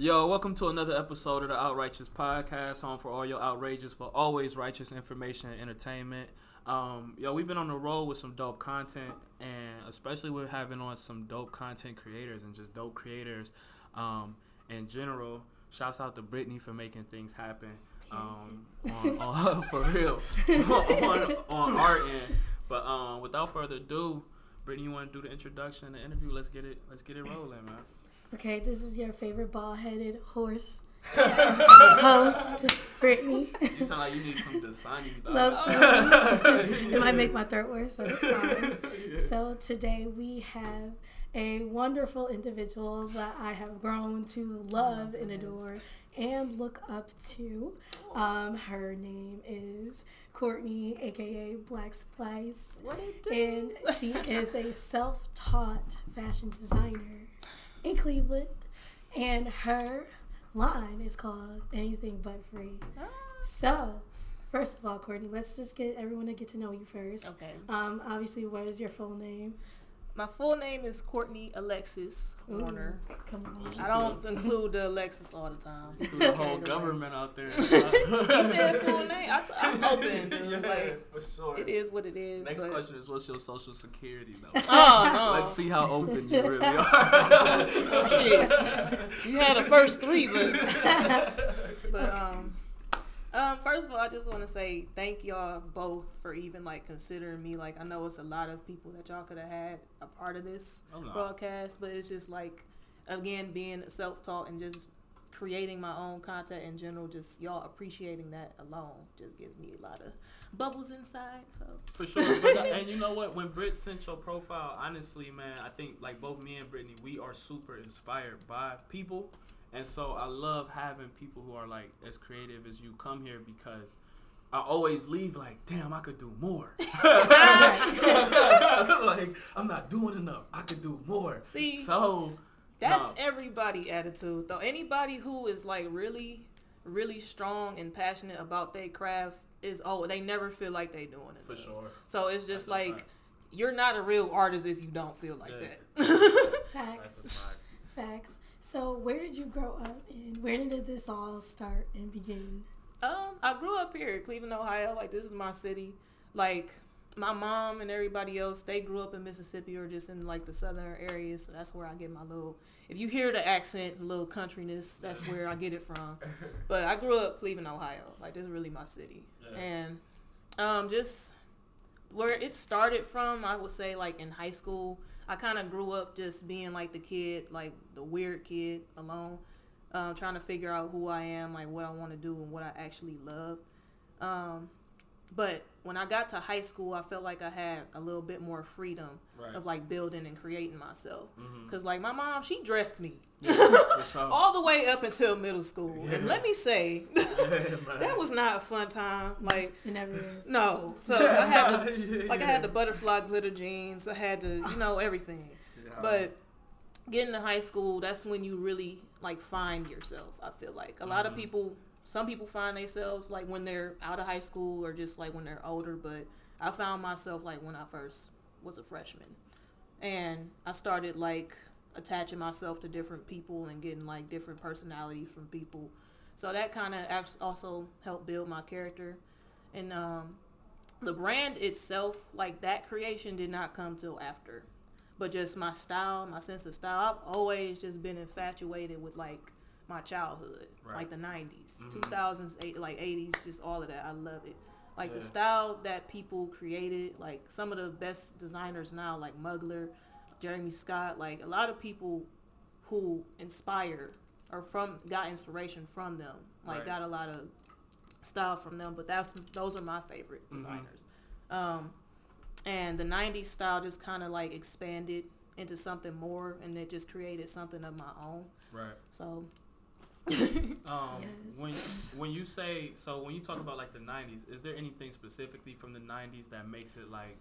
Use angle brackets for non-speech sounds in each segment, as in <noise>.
Yo, welcome to another episode of the Outrighteous Podcast, home for all your outrageous but always righteous information and entertainment. Um, yo, we've been on the road with some dope content, and especially with having on some dope content creators and just dope creators um, in general. Shouts out to Brittany for making things happen. Um, on, on, <laughs> for real, on, on our end. But um, without further ado, Brittany, you want to do the introduction and the interview? Let's get it. Let's get it rolling, man. Okay, this is your favorite bald-headed horse <laughs> host, Brittany. You sound like you need some Dasani. Love <laughs> it might make my throat worse, but it's fine. So today we have a wonderful individual that I have grown to love and adore and look up to. Um, her name is Courtney, aka Black Spice, What it do? and she is a self-taught fashion designer in Cleveland, and her line is called Anything But Free. Ah. So, first of all, Courtney, let's just get everyone to get to know you first. Okay. Um, obviously, what is your full name? My full name is Courtney Alexis Ooh, Warner. Come on. I don't include the Alexis all the time. Through the whole government out there. <laughs> She said full name. I t- I'm <laughs> open. Dude. Yeah, Like for sure. it is what it is. Next but- question is, what's your social security number? <laughs> Oh no. Let's see how open you really are. Shit. You had the first three, but but um um first of all I just want to say thank y'all both for even like considering me like I know it's a lot of people that y'all could have had a part of this Oh, no. broadcast but it's just like again being self-taught and just creating my own content in general just y'all appreciating that alone just gives me a lot of bubbles inside so For sure. But, <laughs> and you know what? When Britt sent your profile, honestly, man, I think like both me and Brittany, we are super inspired by people. And so I love having people who are like as creative as you come here because I always leave like, damn, I could do more. <laughs> like, I'm not doing enough. I could do more. see So That's No. everybody attitude though. Anybody who is like really, really strong and passionate about their craft is oh they never feel like they doing it. for sure. So it's just That's like you're not a real artist if you don't feel like Yeah. that. That's Facts. a fact. Facts. So, where did you grow up, and where did this all start and begin? um, I grew up here, Cleveland, Ohio. Like this is my city. Like my mom and everybody else, they grew up in Mississippi or just in like the southern areas. So that's where I get my little. If you hear the accent, little countryness, that's where I get it from. But I grew up Cleveland, Ohio. Like this is really my city. Yeah. And um, just where it started from, I would say like in high school, I kind of grew up just being like the kid, like the weird kid alone, um, trying to figure out who I am, like what I want to do and what I actually love. Um, but when I got to high school, I felt like I had a little bit more freedom Right. of like building and creating myself. Mhm. Cause like my mom, she dressed me Yeah, <laughs> all the way up until middle school, Yeah. and let me say, <laughs> Yeah, <laughs> that was not a fun time. Like It never is. no, so I had the Yeah, like I had the butterfly glitter jeans. I had to you know everything. Yeah. But getting to high school, that's when you really like find yourself. I feel like a lot of Mhm. people, some people find themselves like when they're out of high school or just like when they're older. But I found myself like when I first was a freshman, and I started like attaching myself to different people and getting like different personalities from people. So that kind of also helped build my character, and um, the brand itself, like that creation, did not come till after but just my style, my sense of style. I've always just been infatuated with like my childhood, Right. like the '90s, Mhm. 2000s, eight, like '80s, just all of that. I love it. Like Yeah. the style that people created, like some of the best designers now, like Mugler, Jeremy Scott, like a lot of people who inspire or from got inspiration from them. Like Right. got a lot of style from them. But that's those are my favorite Mhm. designers. Um, and the 90s style just kind of like expanded into something more and it just created something of my own Right. so <laughs> Um, Yes. when <laughs> when you say so when you talk about like the '90s, is there anything specifically from the '90s that makes it like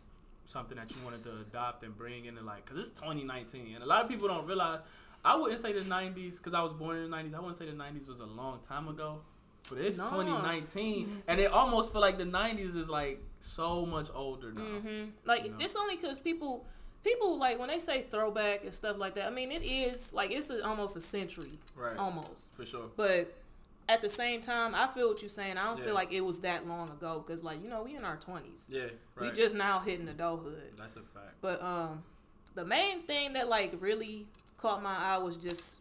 something that you wanted to adopt and bring into like? Because it's 2019, and a lot of people don't realize. I wouldn't say the '90s because I was born in the '90s. I wouldn't say the '90s was a long time ago, but it's No. 2019, and it almost feel like the '90s is like so much older now. hmm like You know? it's only because people people like when they say throwback and stuff like that. I mean, it is like it's a, almost a century, Right. almost. For sure. But at the same time, I feel what you're saying. I don't Yeah. feel like it was that long ago because, like, you know, we in our twenties. Yeah. Right. We just now hitting adulthood. That's a fact. But um, the main thing that like really caught my eye was just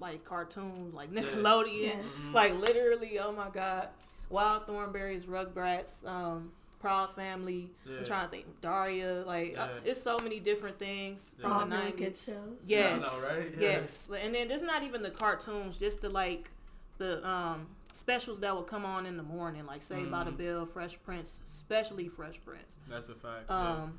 like cartoons, like Nickelodeon, Yes. like literally, oh my god, Wild Thornberrys, Rugrats, um, Proud Family. Yeah. I'm trying to think, Daria. Like, uh, Yeah. it's so many different things Yeah. from All the '90s. shows. Yes, I know, right? Yeah. yes, and then there's not even the cartoons, just the like the um specials that would come on in the morning, like Saved by the Mhm. Bell, Fresh Prince, especially Fresh Prince. That's a fact. Um,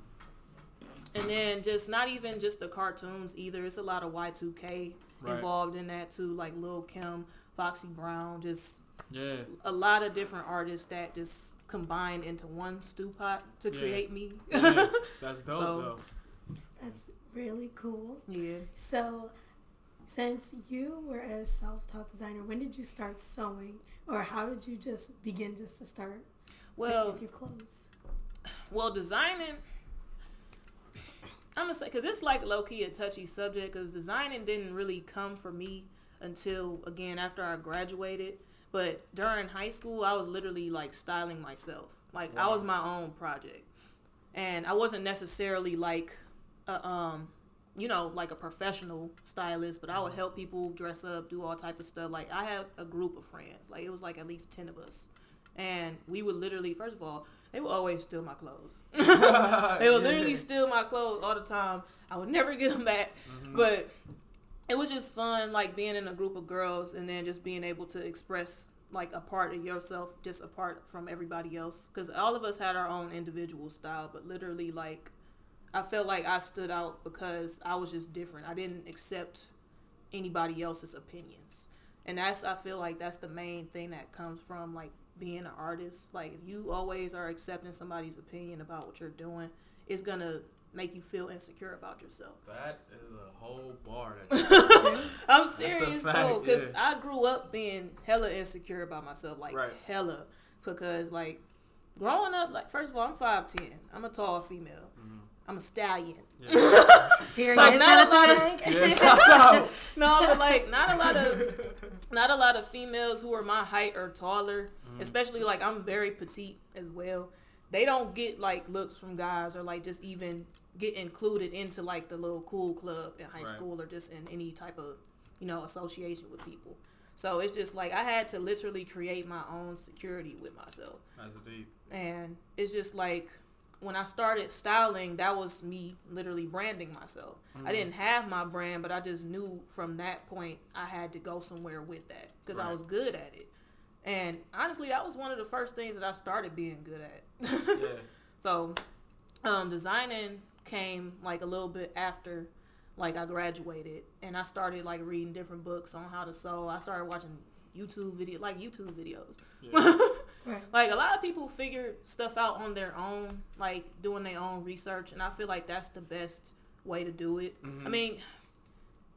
and then just not even just the cartoons either. It's a lot of Y2K involved in that too, like Lil Kim, Foxy Brown, just yeah. a lot of different artists that just combined into one stew pot to Yeah. create me. yeah. <laughs> That's dope So- though. That's really cool. yeah. So, since you were a self-taught designer, when did you start sewing, or how did you just begin just to start Well, with your clothes? well, designing. I'm gonna say because it's like low key a touchy subject because designing didn't really come for me until again after I graduated. But during high school, I was literally like styling myself. Like I was my own project, and I wasn't necessarily like, a, um, you know, like a professional stylist. But I would help people dress up, do all types of stuff. Like I had a group of friends. Like it was like at least ten of us, and we would literally, first of all, they would always steal my clothes. <laughs> they would <laughs> literally steal my clothes all the time. I would never get them back, but it was just fun, like being in a group of girls and then just being able to express like a part of yourself, just apart from everybody else. Because all of us had our own individual style, but literally, like I felt like I stood out because I was just different. I didn't accept anybody else's opinions, and that's I feel like that's the main thing that comes from like being an artist. Like if you always are accepting somebody's opinion about what you're doing, it's gonna make you feel insecure about yourself. That is a whole bar. <laughs> I'm serious fact, though, because yeah. I grew up being hella insecure about myself, like Right. hella, because like growing up, like first of all, I'm five ten. I'm a tall female. Mm-hmm. I'm a stallion. <laughs> Period. Like, not a lot of- <laughs> yeah, shouts out. no, but like not a lot of not a lot of females who are my height or taller, mm-hmm. especially like I'm very petite as well. They don't get like looks from guys or like just even get included into like the little cool club in high Right. school or just in any type of you know association with people. So it's just like I had to literally create my own security with myself. That's deep. And it's just like when I started styling, that was me literally branding myself. I didn't have my brand, but I just knew from that point I had to go somewhere with that because I was good at it. And honestly, that was one of the first things that I started being good at. <laughs> Yeah. so, um, designing came like a little bit after like I graduated and I started like reading different books on how to sew. I started watching YouTube video like YouTube videos. Yeah. <laughs> Right. Like a lot of people figure stuff out on their own, like doing their own research, and I feel like that's the best way to do it. Mm-hmm. I mean,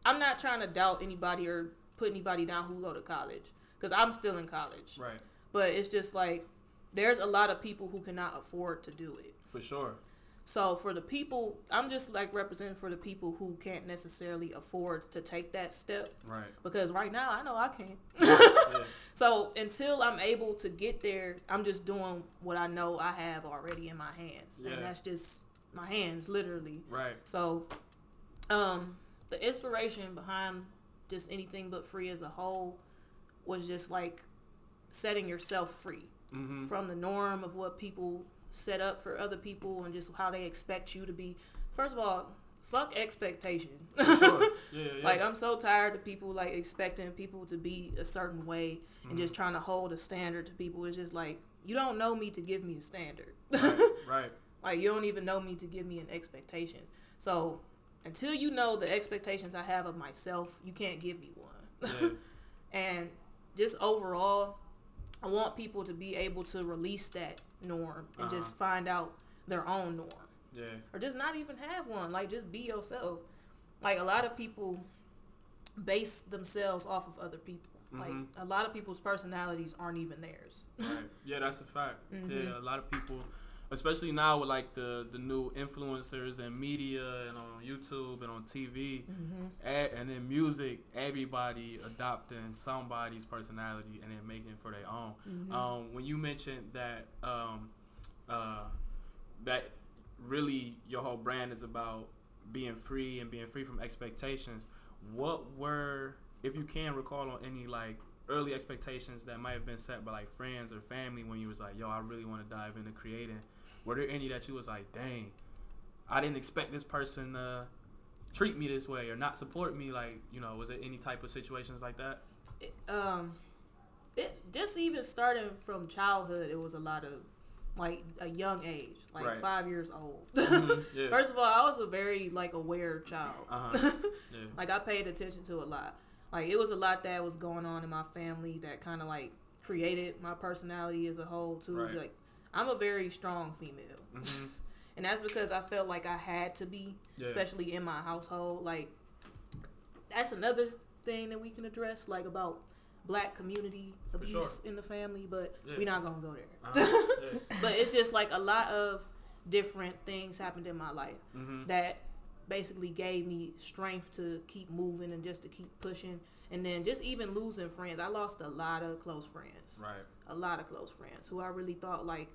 I'm not trying to doubt anybody or put anybody down who go to college because I'm still in college, Right. but it's just like there's a lot of people who cannot afford to do it. For sure. So for the people, I'm just like representing for the people who can't necessarily afford to take that step Right. because right now I know I can't. Yeah. <laughs> So until I'm able to get there, I'm just doing what I know I have already in my hands, Yeah. and that's just my hands, literally. Right. So, um, the inspiration behind just anything but free as a whole was just like setting yourself free Mm-hmm. from the norm of what people set up for other people and just how they expect you to be. First of all, fuck expectation. Sure. Yeah. <laughs> Yeah. Like I'm so tired of people like expecting people to be a certain way and mm-hmm. just trying to hold a standard to people. It's just like you don't know me to give me a standard. right. <laughs> right. like you don't even know me to give me an expectation. So until you know the expectations I have of myself, you can't give me one. Yeah. <laughs> and just overall, I want people to be able to release that norm and Uh-huh. just find out their own norm Yeah. or just not even have one. Like just be yourself. Like a lot of people base themselves off of other people. Like Mhm. a lot of people's personalities aren't even theirs. Right. Yeah, that's a fact. <laughs> Mhm. Yeah, a lot of people especially now with like the the new influencers and media and on YouTube and on TV Mm-hmm. and then music, everybody adopting somebody's personality and then making it for their own. Mm-hmm. Um, when you mentioned that um, uh, that really your whole brand is about being free and being free from expectations, what were if you can recall on any like early expectations that might have been set by like friends or family when you was like, yo, I really want to dive into creating. Were there any that you was like, dang, I didn't expect this person to treat me this way or not support me? Like, you know, was it any type of situations like that? It, um, it just even starting from childhood, it was a lot of like a young age, like Right. five years old. Mhm, <laughs> yeah. First of all, I was a very like aware child. Uh-huh. <laughs> Yeah. like I paid attention to a lot. Like it was a lot that was going on in my family that kind of like created my personality as a whole too. Right. Like I'm a very strong female. Mhm. <laughs> And that's because I felt like I had to be, Yeah. especially in my household. Like that's another thing that we can address, like about black community abuse sure. in the family, but Yeah. we're not gonna go there. Uh-huh. <laughs> yeah. but it's just like a lot of different things happened in my life Mhm. that basically gave me strength to keep moving and just to keep pushing. And then just even losing friends. I lost a lot of close friends. Right. A lot of close friends who I really thought like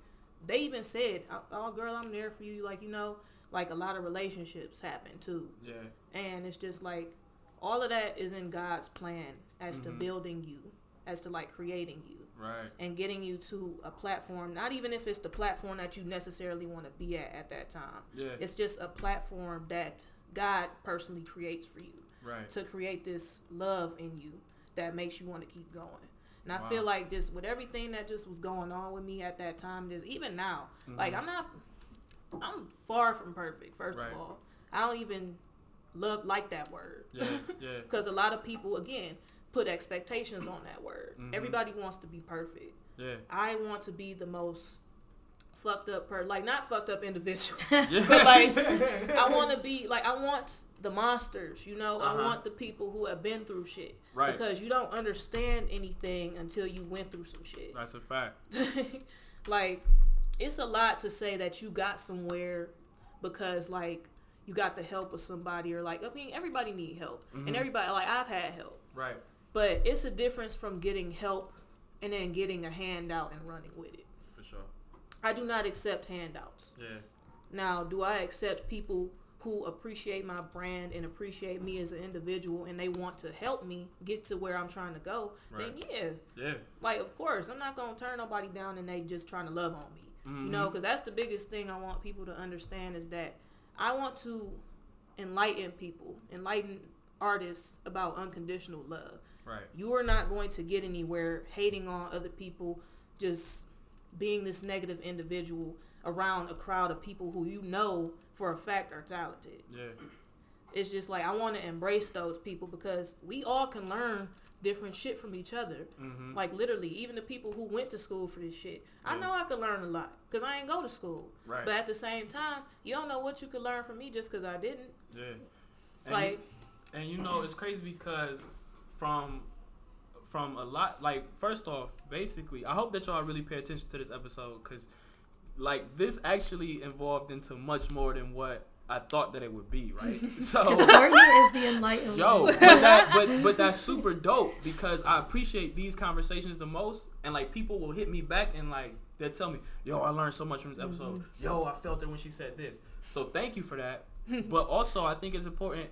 they even said, "Oh, "Oh, girl, I'm there for you." Like you know, like a lot of relationships happen too. Yeah. And it's just like all of that is in God's plan as to Mhm. building you, as to like creating you Right. and getting you to a platform, not even if it's the platform that you necessarily want to be at at that time. Yeah. It's just a platform that God personally creates for you right. to create this love in you that makes you want to keep going. And I Wow. feel like just with everything that just was going on with me at that time, just even now, like Mhm. I'm not, I'm far from perfect. First Right. of all, I don't even love like that word Yeah. Yeah. <laughs> because a lot of people again put expectations on that word. Mhm. Everybody wants to be perfect. Yeah. I want to be the most fucked up per like not fucked up individual, <laughs> Yeah. but like I want to be like I want the monsters, you know. Uh-huh. I want the people who have been through shit Right. because you don't understand anything until you went through some shit. That's a fact. <laughs> like it's a lot to say that you got somewhere because like you got the help of somebody or like I mean everybody need help Mhm. and everybody like I've had help. Right. But it's a difference from getting help and then getting a handout and running with it. I do not accept handouts. Yeah. Now, do I accept people who appreciate my brand and appreciate me as an individual and they want to help me get to where I'm trying to go? Then yeah, Yeah. like of course, I'm not gonna turn nobody down and they just trying to love on me. You know, Mhm. because that's the biggest thing I want people to understand is that I want to enlighten people, enlighten artists about unconditional love. Right. You are not going to get anywhere hating on other people, just being this negative individual around a crowd of people who you know for a fact are talented. Yeah. It's just like I want to embrace those people because we all can learn different shit from each other. Mhm. Like literally, even the people who went to school for this shit, I know I could learn a lot because I ain't go to school. Right. But at the same time, you don't know what you could learn from me just because I didn't. Yeah. And Like, And you know, it's crazy because from from a lot like first off, basically, I hope that y'all really pay attention to this episode cuz like this actually involved into much more than what I thought that it would be, right? <laughs> So Courtney is the enlightened Yo, but, that, but but that's super dope because I appreciate these conversations the most, and like people will hit me back and like they'll tell me, "Yo, I learned so much from this mm-hmm. episode. Yo, I felt it when she said this." So thank you for that. <laughs> but also, I think it's important.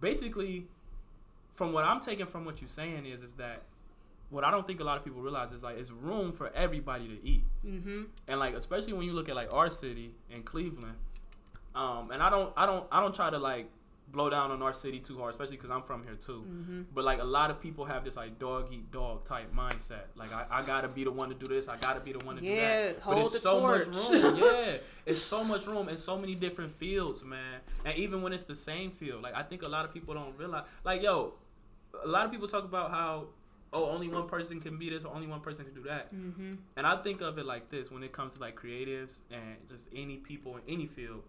Basically, from what I'm taking from what you're saying is is that what I don't think a lot of people realize is like it's room for everybody to eat mm-hmm. and like especially when you look at like our city in Cleveland, um, and I don't, I don't, I don't try to like blow down on our city too hard, especially because I'm from here too. Mm-hmm. But like a lot of people have this like dog eat dog type mindset. Like I, I gotta be the one to do this. I gotta be the one to do Yeah, that. But it's the so torch. much room. <laughs> Yeah, it's so much room in so many different fields, man. And even when it's the same field, like I think a lot of people don't realize. Like yo, a lot of people talk about how. Oh, only one person can be this, or only one person can do that. Mm-hmm. And I think of it like this when it comes to like creatives and just any people in any field.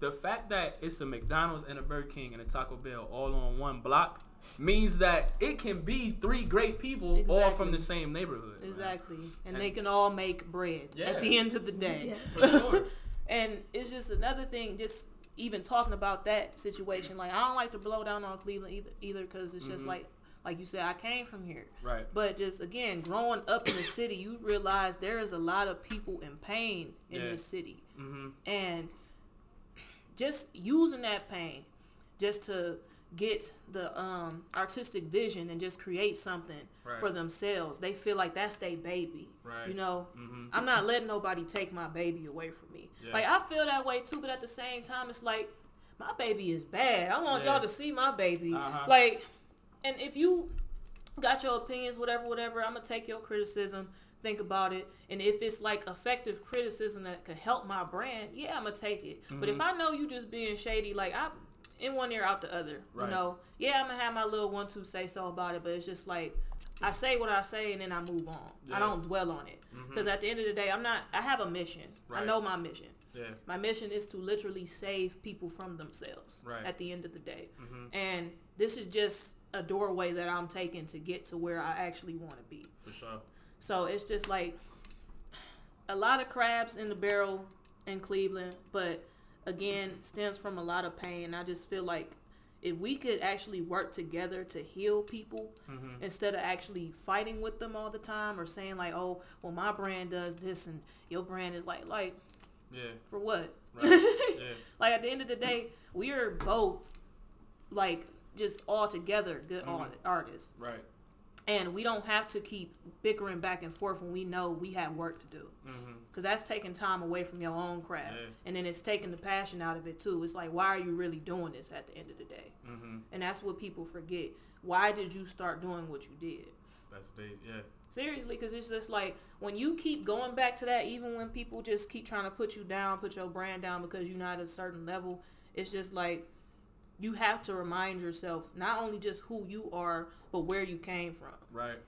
the fact that it's a McDonald's and a Burger King and a Taco Bell all on one block means that it can be three great people all from the same neighborhood. Exactly. And, And- they can all make bread Yeah. at the end of the day. Yeah. <laughs> For sure. And it's just another thing, just even talking about that situation. Like, I don't like to blow down on Cleveland either, either because it's just Mhm. like, like you said, I came from here. right. But just again, growing up in the <coughs> city, you realize there is a lot of people in pain in Yeah. this city. Mm-hmm. and just using that pain just to get the um, artistic vision and just create something Right. for themselves they feel like that's their baby Right. you know Mm-hmm. i'm not letting nobody take my baby away from me Yeah. like i feel that way too but at the same time it's like my baby is bad i want Yeah. y'all to see my baby Uh-huh. like and if you got your opinions, whatever, whatever. I'm gonna take your criticism, think about it, and if it's like effective criticism that could help my brand, yeah, I'm gonna take it. But if I know you just being shady, like I'm in one ear out the other, Right. you know, yeah, I'm gonna have my little one two say so about it, but it's just like I say what I say and then I move on. Yeah. I don't dwell on it because at the end of the day, I'm not. I have a mission. I know my mission. Yeah. My mission is to literally save people from themselves Right. at the end of the day. Mhm. And this is just a doorway that I'm taking to get to where I actually want to be. For sure. So it's just like a lot of crabs in the barrel in Cleveland, but again, stems from a lot of pain. I just feel like if we could actually work together to heal people Mm-hmm. instead of actually fighting with them all the time or saying like, "Oh, well my brand does this and your brand is like like Yeah. for what?" Right. <laughs> yeah. Like at the end of the day, we are both like just all together good Mhm. artists, Right. and we don't have to keep bickering back and forth when we know we have work to do. Mm-hmm. Cause that's taking time away from your own craft, Yeah. and then it's taking the passion out of it too. It's like, why are you really doing this at the end of the day? Mm-hmm. And that's what people forget. Why did you start doing what you did? That's deep. Yeah. Seriously, because it's just like when you keep going back to that, even when people just keep trying to put you down, put your brand down because you're not at a certain level, it's just like you have to remind yourself not only just who you are, but where you came from. Right.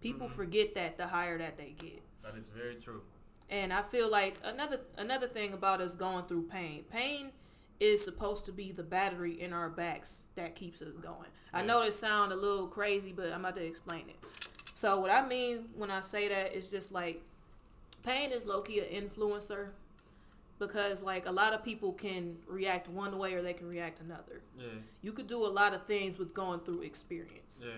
People Mhm. forget that the higher that they get. That is very true. And I feel like another another thing about us going through pain. Pain is supposed to be the battery in our backs that keeps us going. I know it sound a little crazy, but I'm about to explain it. So what I mean when I say that is just like pain is low key an influencer because like a lot of people can react one way or they can react another. Yeah. You could do a lot of things with going through experience. Yeah.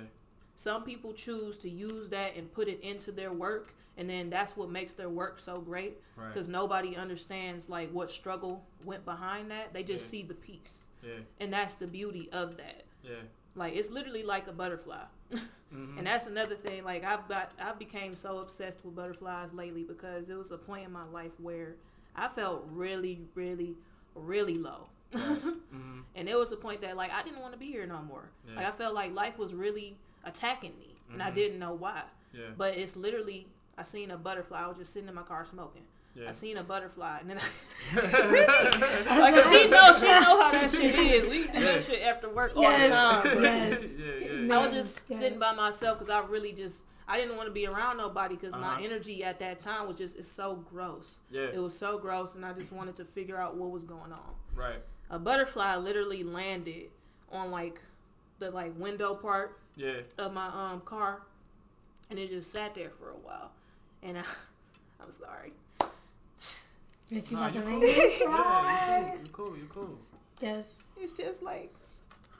Some people choose to use that and put it into their work, and then that's what makes their work so great Right. because nobody understands like what struggle went behind that. They just Yeah. see the piece, Yeah. and that's the beauty of that. Yeah. Like it's literally like a butterfly, <laughs> Mm-hmm. and that's another thing. Like I've got, I became so obsessed with butterflies lately because it was a point in my life where I felt really, really, really low. mm-hmm. And it was a point that like I didn't want to be here no more. Yeah. Like I felt like life was really attacking me, and I Mhm. didn't know why. Yeah. But it's literally I seen a butterfly. I was just sitting in my car smoking. Yeah. I seen a butterfly, and then I, <laughs> like she know she know how that shit is. We do Yeah. that shit after work all Yes. the time. Yes. <laughs> yeah. Yeah. I was just yes. sitting by myself because I really just I didn't want to be around nobody because my Uh-huh. energy at that time was just it's so gross. Yeah. It was so gross, and I just wanted to figure out what was going on Right. a butterfly literally landed on like the like window part Yeah. of my um car and it just sat there for a while and I, <laughs> i'm sorry Bitch, you Nah, about you cool. Yeah, cry. you cool. You cool. You cool. Yes. it's just like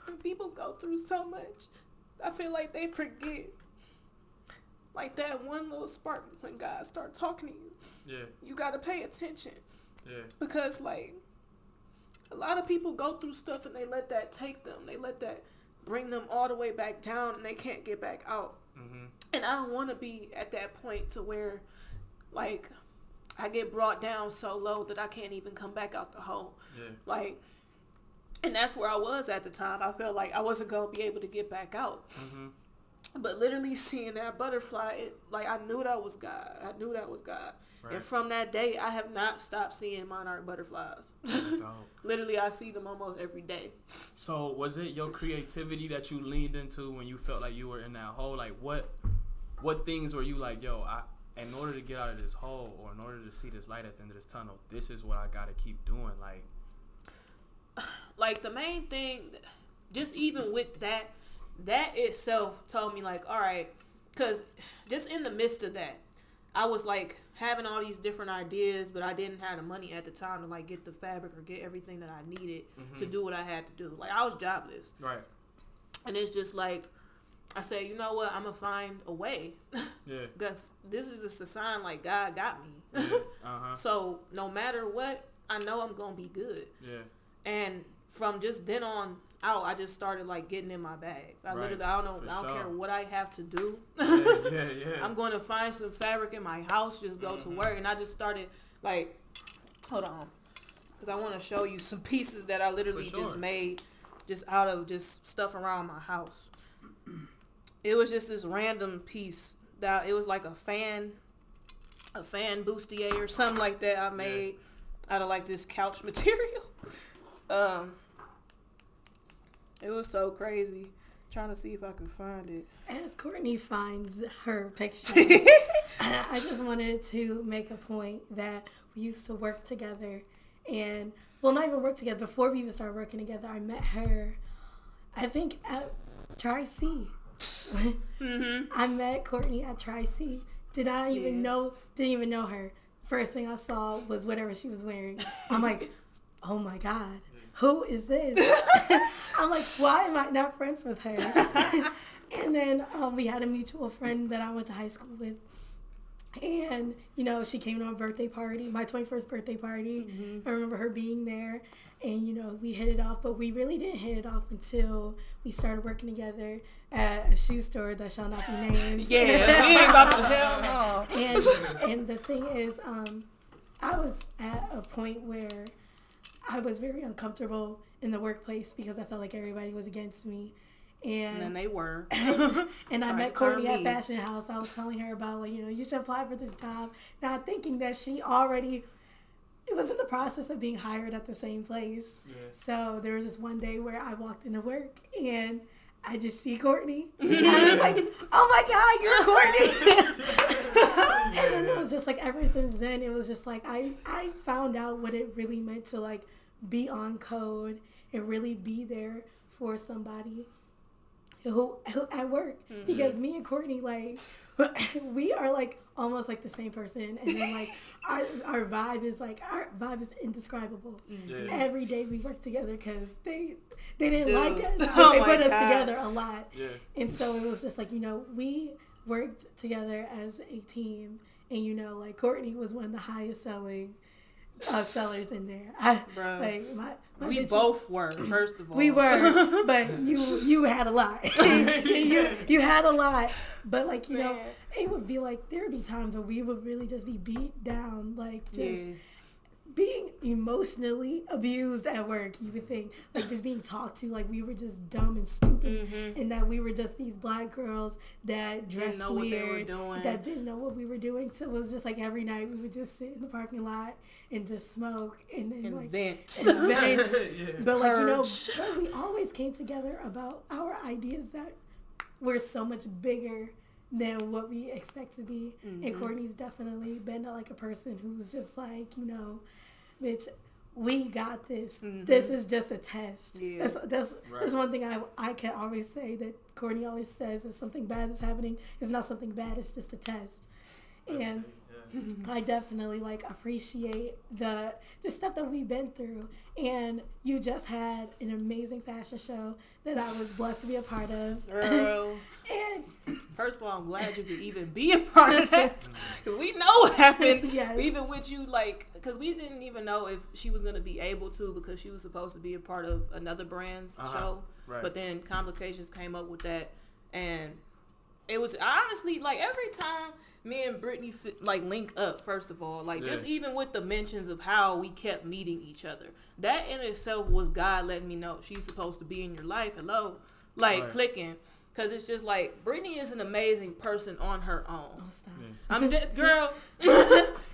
when people go through so much i feel like they forget like that one little spark when god start talking to you Yeah. you got to pay attention Yeah. because like a lot of people go through stuff and they let that take them they let that bring them all the way back down and they can't get back out Mm-hmm. and i don't want to be at that point to where like i get brought down so low that i can't even come back out the hole Yeah. like and that's where i was at the time i felt like i wasn't going to be able to get back out Mm-hmm. But literally <laughs> seeing that butterfly it like i knew that was god i knew that was god Right. and from that day i have not stopped seeing monarch butterflies <laughs> literally i see them almost every day So was it your creativity that you leaned into when you felt like you were in that hole? Like what what things were you like, yo, I in order to get out of this hole or in order to see this light at the end of this tunnel, this is what I gotta keep doing. Like <sighs> like the main thing, just even with that, that itself told me like, all right, because just in the midst of that, I was like having all these different ideas, but I didn't have the money at the time to like get the fabric or get everything that I needed to do what I had to do. Like I was jobless, Right. and it's just like I said, you know what? I'm gonna find a way. Yeah. <laughs> That's this is just a sign like God got me. Yeah. <laughs> Uh huh. so no matter what, I know I'm gonna be good. Yeah. And from just then on out, I just started like getting in my bag. I Right. literally, I don't know, For I don't sure. care what I have to do. Yeah. Yeah. yeah. <laughs> I'm going to find some fabric in my house, just go to work, and I just started like, hold on, because I want to show you some pieces that I literally For just made, just out of just stuff around my house. It was just this random piece that it was like a fan, a fan bustier or something like that I made out of like this couch <laughs> material. um, it was so crazy. Trying to see if I could find it. As Courtney finds her picture, <laughs> I just wanted to make a point that we used to work together, and well, not even work together. Before we even started working together, I met her. I think at Tri C. <laughs> mm-hmm. I met Courtney at Tri C. Did I even Yeah. know. Didn't even know her. First thing I saw was whatever she was wearing. I'm like, oh my god, who is this? <laughs> I'm like, why am I not friends with her? <laughs> and then um, we had a mutual friend that I went to high school with. And, you know, she came to my birthday party, my 21st birthday party. I remember her being there. And, you know, we hit it off, but we really didn't hit it off until we started working together at a shoe store that shall not be <laughs> named. Yeah, we ain't about to hell no. and and the thing is, um, I was at a point where I was very uncomfortable in the workplace because I felt like everybody was against me, And then and they were. <laughs> and I met to turn Courtney at. Fashion House. I was telling her about like you know you should apply for this job, not thinking that she already it was in the process of being hired at the same place. Yeah. So there was this one day where I walked into work and I just see Courtney. And <laughs> I was like, oh my God, you're Courtney. <laughs> and then it was just like ever since then, it was just like I, I found out what it really meant to like be on code and really be there for somebody who, who at work. Mm-hmm. Because me and Courtney, like, <laughs> we are like almost like the same person. And then like <laughs> our, our vibe is like, our vibe is indescribable mm-hmm. Yeah. every day we work together because they they didn't Dude. like us. <laughs> Oh they my put us together a lot, Yeah. and so it was just like you know we worked together as a team, and you know like Courtney was one of the highest selling uh, sellers in there. I, Bruh. like my, my We bitches- both were, first of all. we were, <laughs> but you you had a lot. <laughs> <laughs> you you had a lot, but like you know, it would be like there would be times where we would really just be beat down, like just Yeah. Being emotionally abused at work. You would think like just being talked to like we were just dumb and stupid, and that we were just these black girls that dressed know what they were weird, doing. that didn't know what we were doing. So it was just like every night we would just sit in the parking lot and just smoke and then And like vent. and vent. yeah. But like you know, but we always came together about our ideas that were so much bigger than what we expect to be. Mm-hmm. And Courtney's definitely been like a person who's just like you know, bitch. We got this. This is just a test. Mm-hmm. Yeah. That's that's Right. that's one thing I I can always say that Courtney always says that something bad is happening. It's not something bad. It's just a test. And Yeah. I definitely like appreciate the the stuff that we've been through. And you just had an amazing fashion show that I was blessed to be a part of. Girl. <laughs> and First of all, I'm glad you could even be a part of that. <laughs> <laughs> Because we know what happened. <laughs> Yes. Even with you, like, because we didn't even know if she was going to be able to because she was supposed to be a part of another brand's Uh-huh. show. Right. But then complications came up with that. And it was honestly, like, every time me and Brittany, fi- like, link up, first of all, like, just even with the mentions of how we kept meeting each other, that in itself was God letting me know she's supposed to be in your life. Hello. Like, Right. clicking. Because it's just like Brittany is an amazing person on her own. oh stop. I'm de- girl. <laughs>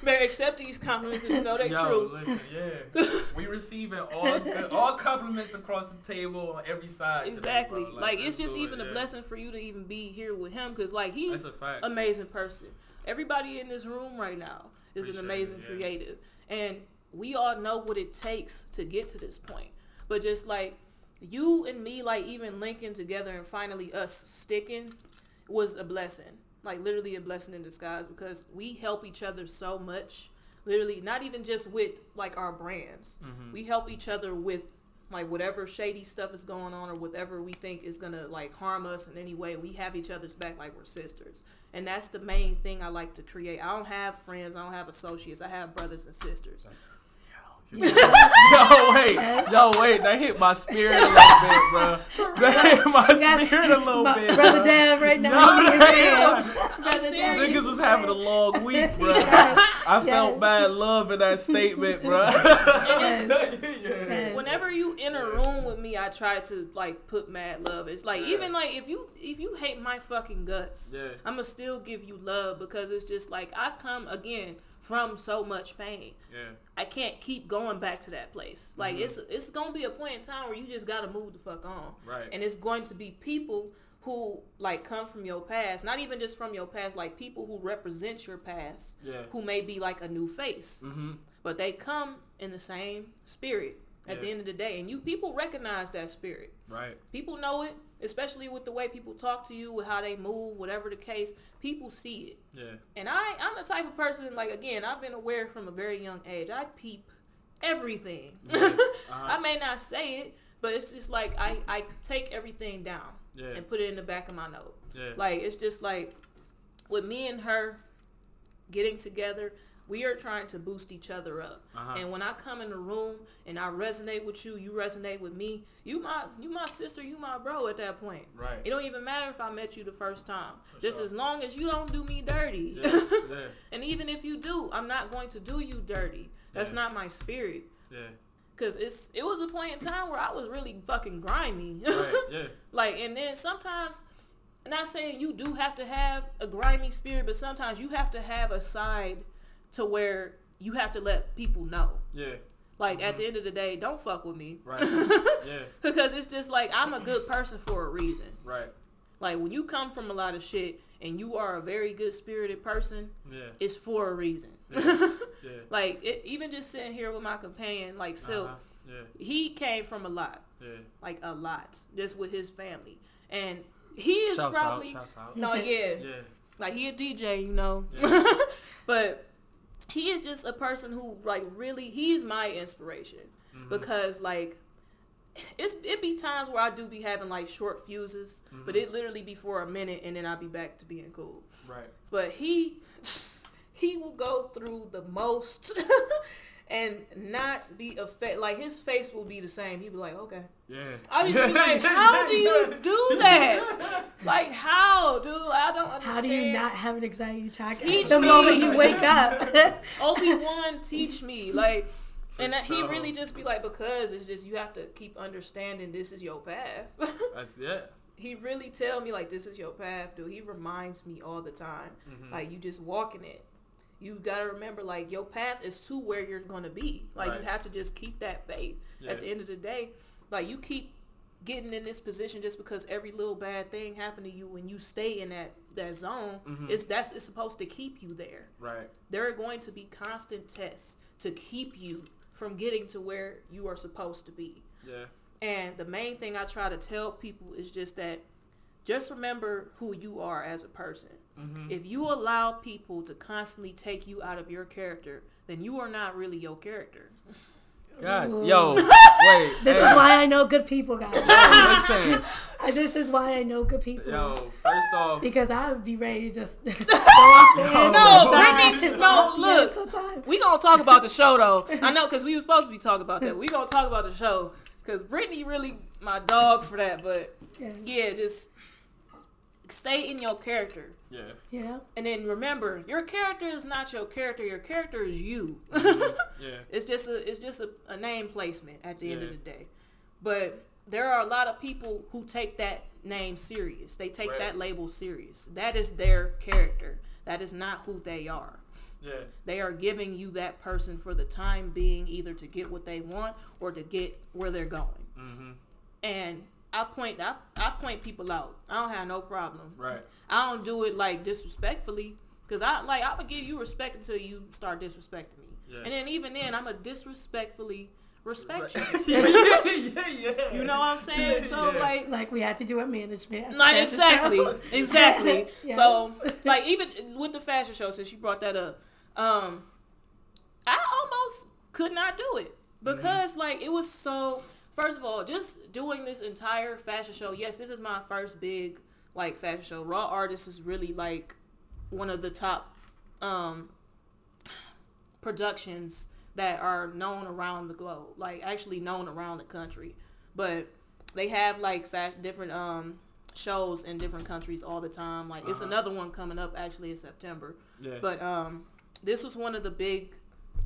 better accept these compliments because you know they Yo, true. listen, yeah. <laughs> we receiving all good, all compliments across the table on every side. Exactly. bro. like, let's it's just do it, even a yeah. blessing for you to even be here with him because like he's an amazing person. Everybody in this room right now is an amazing it, yeah. creative, and we all know what it takes to get to this point. but just like you and me, like even linking together and finally us sticking was a blessing. Like literally a blessing in disguise because we help each other so much. Literally, not even just with like our brands. Mm-hmm. We help each other with like whatever shady stuff is going on or whatever we think is gonna like harm us in any way. We have each other's back like we're sisters. And that's the main thing I like to create. I don't have friends, I don't have associates, I have brothers and sisters. <laughs> yo, wait, yo, wait. That hit my spirit a little bit, bro. <laughs> That hit my Got spirit a little my bit. brother bro. Dev right now. <laughs> he is Brother Dev. Niggas was having a long week, bro. Yes, I felt yes. bad love in that statement, bro. Yes. Whenever you in a room with me, I try to like put mad love. It's like even like if you if you hate my fucking guts, Yeah. I'ma still give you love because it's just like I come again from so much pain. Yeah. I can't keep going back to that place. Like it's it's gonna be a point in time where you just gotta move the fuck on. Right. And it's going to be people who like come from your past, not even just from your past, like people who represent your past, Yeah. who may be like a new face, Mm-hmm. but they come in the same spirit at the end of the day, and you people recognize that spirit. Right. People know it, especially with the way people talk to you, with how they move, whatever the case. People see it. Yeah. And I, I'm the type of person, like, again, I've been aware from a very young age. I peep everything. <laughs> Uh-huh. I may not say it, but it's just like I, I take everything down Yeah. and put it in the back of my note. Yeah. Like, it's just like with me and her getting together, we are trying to boost each other up. Uh-huh. And when I come in the room and I resonate with you, you resonate with me. You my you my sister, you my bro at that point. Right. It don't even matter if I met you the first time. For Just sure. as long as you don't do me dirty. Yeah. <laughs> Yeah. and even if you do, I'm not going to do you dirty. That's Yeah. not my spirit. Yeah. Cause it's it was a point in time where I was really fucking grimy. <laughs> Right. Yeah. like and then sometimes not saying you do have to have a grimy spirit, but sometimes you have to have a side to where you have to let people know. Yeah. Like at the end of the day, don't fuck with me. Right. <laughs> Yeah. because it's just like I'm a good person for a reason. Right. Like when you come from a lot of shit and you are a very good spirited person, Yeah. it's for a reason. <laughs> Yeah. like it, even just sitting here with my companion, like Silk, Uh-huh. Yeah. he came from a lot, Yeah. like a lot, just with his family, and he is Shouts probably out. Out. no, yeah, Yeah. like he a DJ, you know, Yeah. <laughs> but he is just a person who like really he's my inspiration Mm-hmm. because like it's it be times where I do be having like short fuses, but Mm-hmm. it literally be for a minute and then I'll be back to being cool. Right. But he <laughs> he will go through the most <laughs> and not be affected. Like his face will be the same. He'll be like, okay. Yeah. I be <laughs> just be like, how do you do that? Like how, dude? I don't understand. How do you not have an anxiety attack Teach the me. moment you wake up? <laughs> Obi Wan teach me like, and that he really just be like because it's just you have to keep understanding this is your path. <laughs> That's yeah. he really tell me like this is your path, dude. He reminds me all the time, Mhm. like you just walking it. You gotta remember like your path is to where you're gonna be. Like Right. you have to just keep that faith. Yeah. At the end of the day, like you keep getting in this position just because every little bad thing happened to you when you stay in that that zone. Mhm. It's that's it's supposed to keep you there Right. there are going to be constant tests to keep you from getting to where you are supposed to be. Yeah. And the main thing I try to tell people is just that just remember who you are as a person. Mm-hmm. If you allow people to constantly take you out of your character, then you are not really your character. <laughs> God. Ooh. Yo. <laughs> Wait. This hey, is why I know good people, guys. yo, listen. <laughs> this is why I know good people. Yo. First off. Because I would be ready to just go off the edge No, sometime. Brittany, no, Off look. sometime. We gonna talk about the show though. I know because we were supposed to be talking about that. We gonna talk about the show because Brittany really my dog for that. But Yeah. yeah, just stay in your character. Yeah. Yeah. And then remember, your character is not your character. Your character is you. <laughs> Yeah. it's just a it's just a, a name placement at the end of the day. But there are a lot of people who take that name serious. They take Right. that label serious. That is their character. That is not who they are. Yeah. They are giving you that person for the time being, either to get what they want or to get where they're going. Mm-hmm. And I point I, I point people out. I don't have no problem. Right. I don't do it like disrespectfully because I like I would give you respect until you start disrespecting me. Yeah. And then even then, I'm a disrespectfully respect you. <laughs> yeah, yeah, yeah. You know what I'm saying? So Yeah. like, Like we had to do a management. at like exactly, show. <laughs> exactly. <laughs> Yes. So like even with the fashion show, since you brought that up, um, I almost could not do it because like it was so. First of all, just doing this entire fashion show. Yes, this is my first big like fashion show. Raw Artists is really like one of the top um productions that are known around the globe, like actually known around the country. But they have like different um shows in different countries all the time. Like it's Uh-huh. another one coming up actually in September. yeah. But um this was one of the big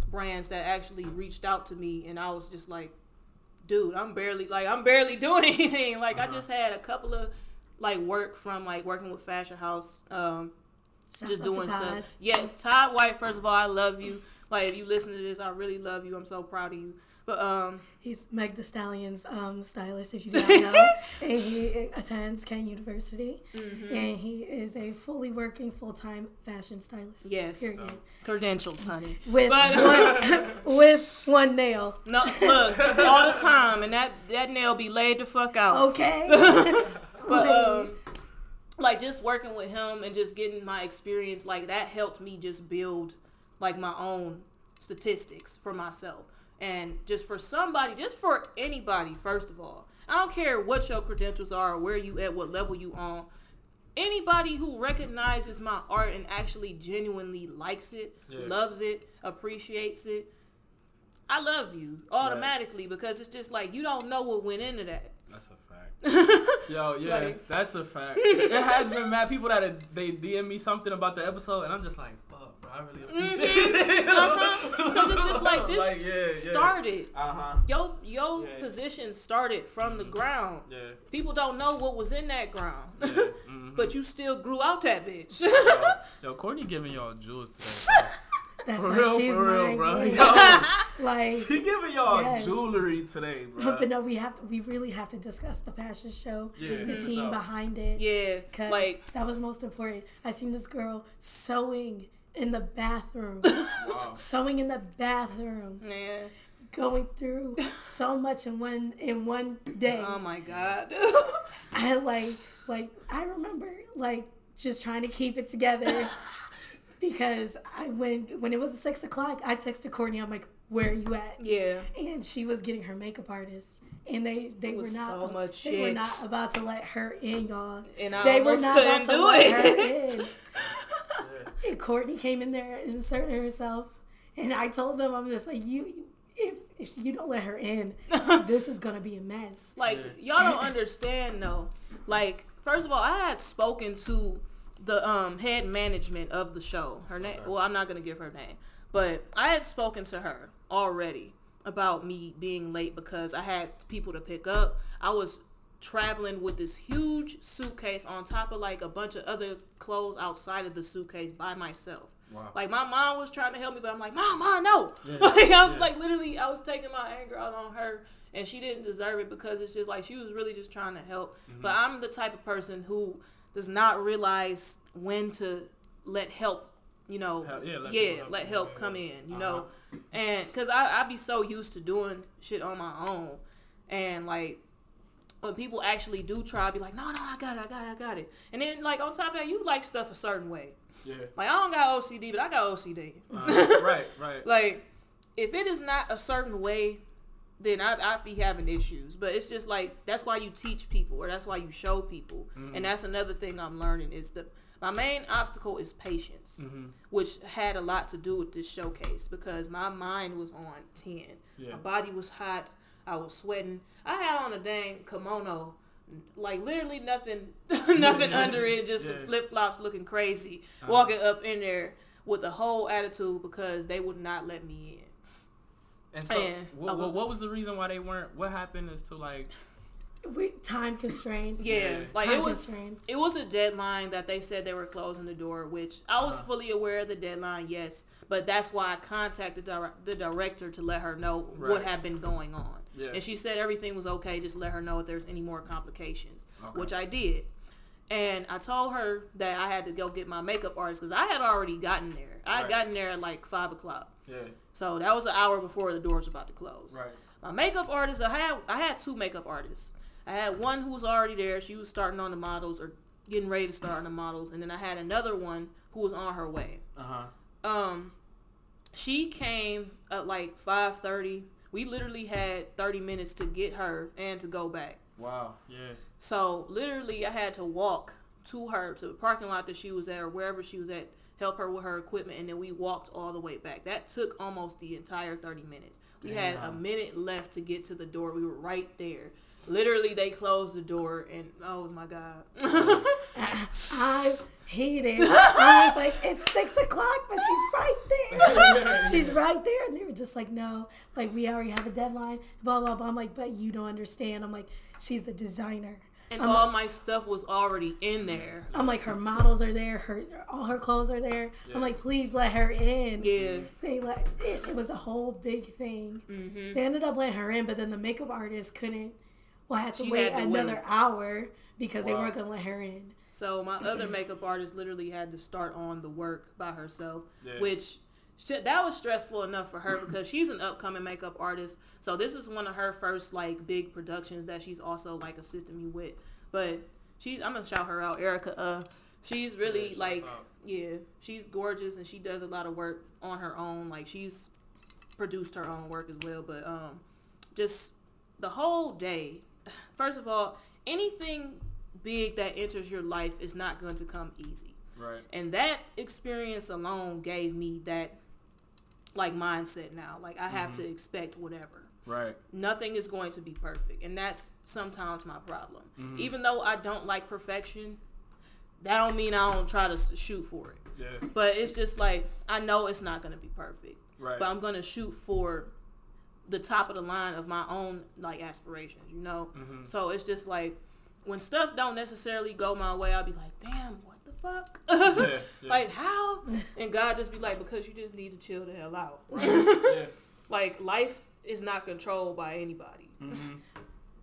brands that actually reached out to me and I was just like dude, I'm barely like I'm barely doing <laughs> anything. Like I Uh-huh. just had a couple of like work from like working with Fashion House um Shouts just doing stuff. Yeah, Todd White. First of all, I love you. Like, if you listen to this, I really love you. I'm so proud of you. But um, He's Meg Thee Stallion's um, stylist, if you <laughs> don't know. and he attends Kent University. Mm-hmm. And he is a fully working, full time fashion stylist. Yes. Period. So- credentials, honey. With, But- one, <laughs> with one nail. No, look, all the time, and that that nail be laid the fuck out. Okay. <laughs> But um, like just working with him and just getting my experience, like that helped me just build like my own statistics for myself. And just for somebody, just for anybody, first of all, I don't care what your credentials are, or where you at, what level you on. Anybody who recognizes my art and actually genuinely likes it, Yeah. loves it, appreciates it, I love you automatically because it's just like you don't know what went into that. That's a fact. <laughs> Yo, yeah, Like- that's a fact. <laughs> It has been mad people that have, they DM me something about the episode, and I'm just like, I really appreciate it. <laughs> Uh-huh. Because it's just like this yeah, yeah. started. Uh huh. Yo, your Yeah. position started from the ground. Yeah. People don't know what was in that ground, yeah. <laughs> mhm. but you still grew out that bitch. Yo, <laughs> yo, Courtney giving y'all jewels today. that's For real, for real, bro. like- Yo, like she giving y'all Yes. jewelry today, bro. but no, we have to. We really have to discuss the fashion show, Yeah, the team so- behind it. yeah, Cause like that was most important. I seen this girl sewing in the bathroom, <laughs> Wow. sewing in the bathroom, yeah. going through so much in one in one day. Oh my god. <laughs> I like like I remember like just trying to keep it together <laughs> because I when when it was six o'clock, I texted Courtney. I'm like, "Where are you at?" yeah. And she was getting her makeup artist, and they they were not so much they were not about to let her in, y'all. And I they were not couldn't about to do let her it. In. And Courtney came in there and inserted herself, and I told them, I'm just like, you, if if you don't let her in, <laughs> this is gonna be a mess. Like y'all don't understand though. Like first of all, I had spoken to the um head management of the show. Her name. Well, I'm not gonna give her name, but I had spoken to her already about me being late because I had people to pick up. I was traveling with this huge suitcase on top of like a bunch of other clothes outside of the suitcase by myself. Wow. Like my mom was trying to help me, but I'm like, Mom, Mom, no. Yeah, <laughs> Like I was yeah. like literally, I was taking my anger out on her, and she didn't deserve it because it's just like she was really just trying to help. Mm-hmm. But I'm the type of person who does not realize when to let help. You know, yeah, let yeah, help let help come in. You Uh-huh. know, and because I I be so used to doing shit on my own, and like when people actually do try, be like, no, no, I got it, I got it, I got it. And then like on top of that, you like stuff a certain way. Yeah. Like I don't got OCD, but I got OCD. Uh, <laughs> right, right. Like if it is not a certain way, then I I be having issues. But it's just like that's why you teach people, or that's why you show people. And that's another thing I'm learning is the my main obstacle is patience, Mm-hmm. which had a lot to do with this showcase because my mind was on ten. Yeah. My body was hot. I was sweating. I had on a dang kimono, like literally nothing, <laughs> nothing under it, just some Yeah. flip flops, looking crazy, Uh-huh. walking up in there with the whole attitude because they would not let me in. And so, Yeah. what, what, what was the reason why they weren't? What happened is to like, We time constrained. Yeah, Yeah. like Time it was. It was a deadline that they said they were closing the door, which I was Uh-huh. fully aware of the deadline, yes. But that's why I contacted the, the director to let her know what had been going on. Yeah. And she said everything was okay, just let her know if there's any more complications, Okay. which I did. And I told her that I had to go get my makeup artist because I had already gotten there. I had Right. gotten there at like 5 o'clock. yeah, So that was an hour before the doors about to close. right. My makeup artist, I had I had two makeup artists. I had one who was already there. She was starting on the models or getting ready to start on the models, and then I had another one who was on her way. Uh huh. Um, she came at like five thirty. We literally had thirty minutes to get her and to go back. Wow. Yeah. So literally, I had to walk to her to the parking lot that she was at or wherever she was at, help her with her equipment, and then we walked all the way back. That took almost the entire thirty minutes. We had a minute left to get to the door. We were right there. Literally, they closed the door, and oh my god. I hate it. <laughs> I was like, it's six o'clock, but she's right there. <laughs> she's right there. And they were just like, no, like we already have a deadline, blah, blah, blah. I'm like, but you don't understand. I'm like, she's the designer. and I'm, all my stuff was already in there. I'm like, her models are there, her all her clothes are there. I'm like, please let her in. Yeah. They let it, it was a whole big thing. Mm-hmm. They ended up letting her in, but then the makeup artist couldn't. Well, I had to She wait had to another wait. hour because they weren't gonna let her in. So my <clears throat> other makeup artist literally had to start on the work by herself, Yeah. which shit, that was stressful enough for her because she's an upcoming makeup artist. So this is one of her first like big productions that she's also like assisting me with. But she's I'm gonna shout her out, Erica. Uh, she's really Yeah, shout like out. yeah, she's gorgeous and she does a lot of work on her own. Like she's produced her own work as well. But um, just the whole day. First of all, anything big that enters your life is not going to come easy. Right. And that experience alone gave me that like mindset now. Like I have to expect whatever. Right. Nothing is going to be perfect. And that's sometimes my problem. Mm-hmm. Even though I don't like perfection, that don't mean I don't try to shoot for it. Yeah. But it's just like I know it's not going to be perfect. Right. But I'm going to shoot for the top of the line of my own like aspirations, you know? Mhm. So it's just like when stuff don't necessarily go my way, I'll be like, "Damn, what the fuck?" Yeah, <laughs> yeah. Like how? And God just be like, "Because you just need to chill the hell out." <laughs> yeah. like life is not controlled by anybody. Mm-hmm.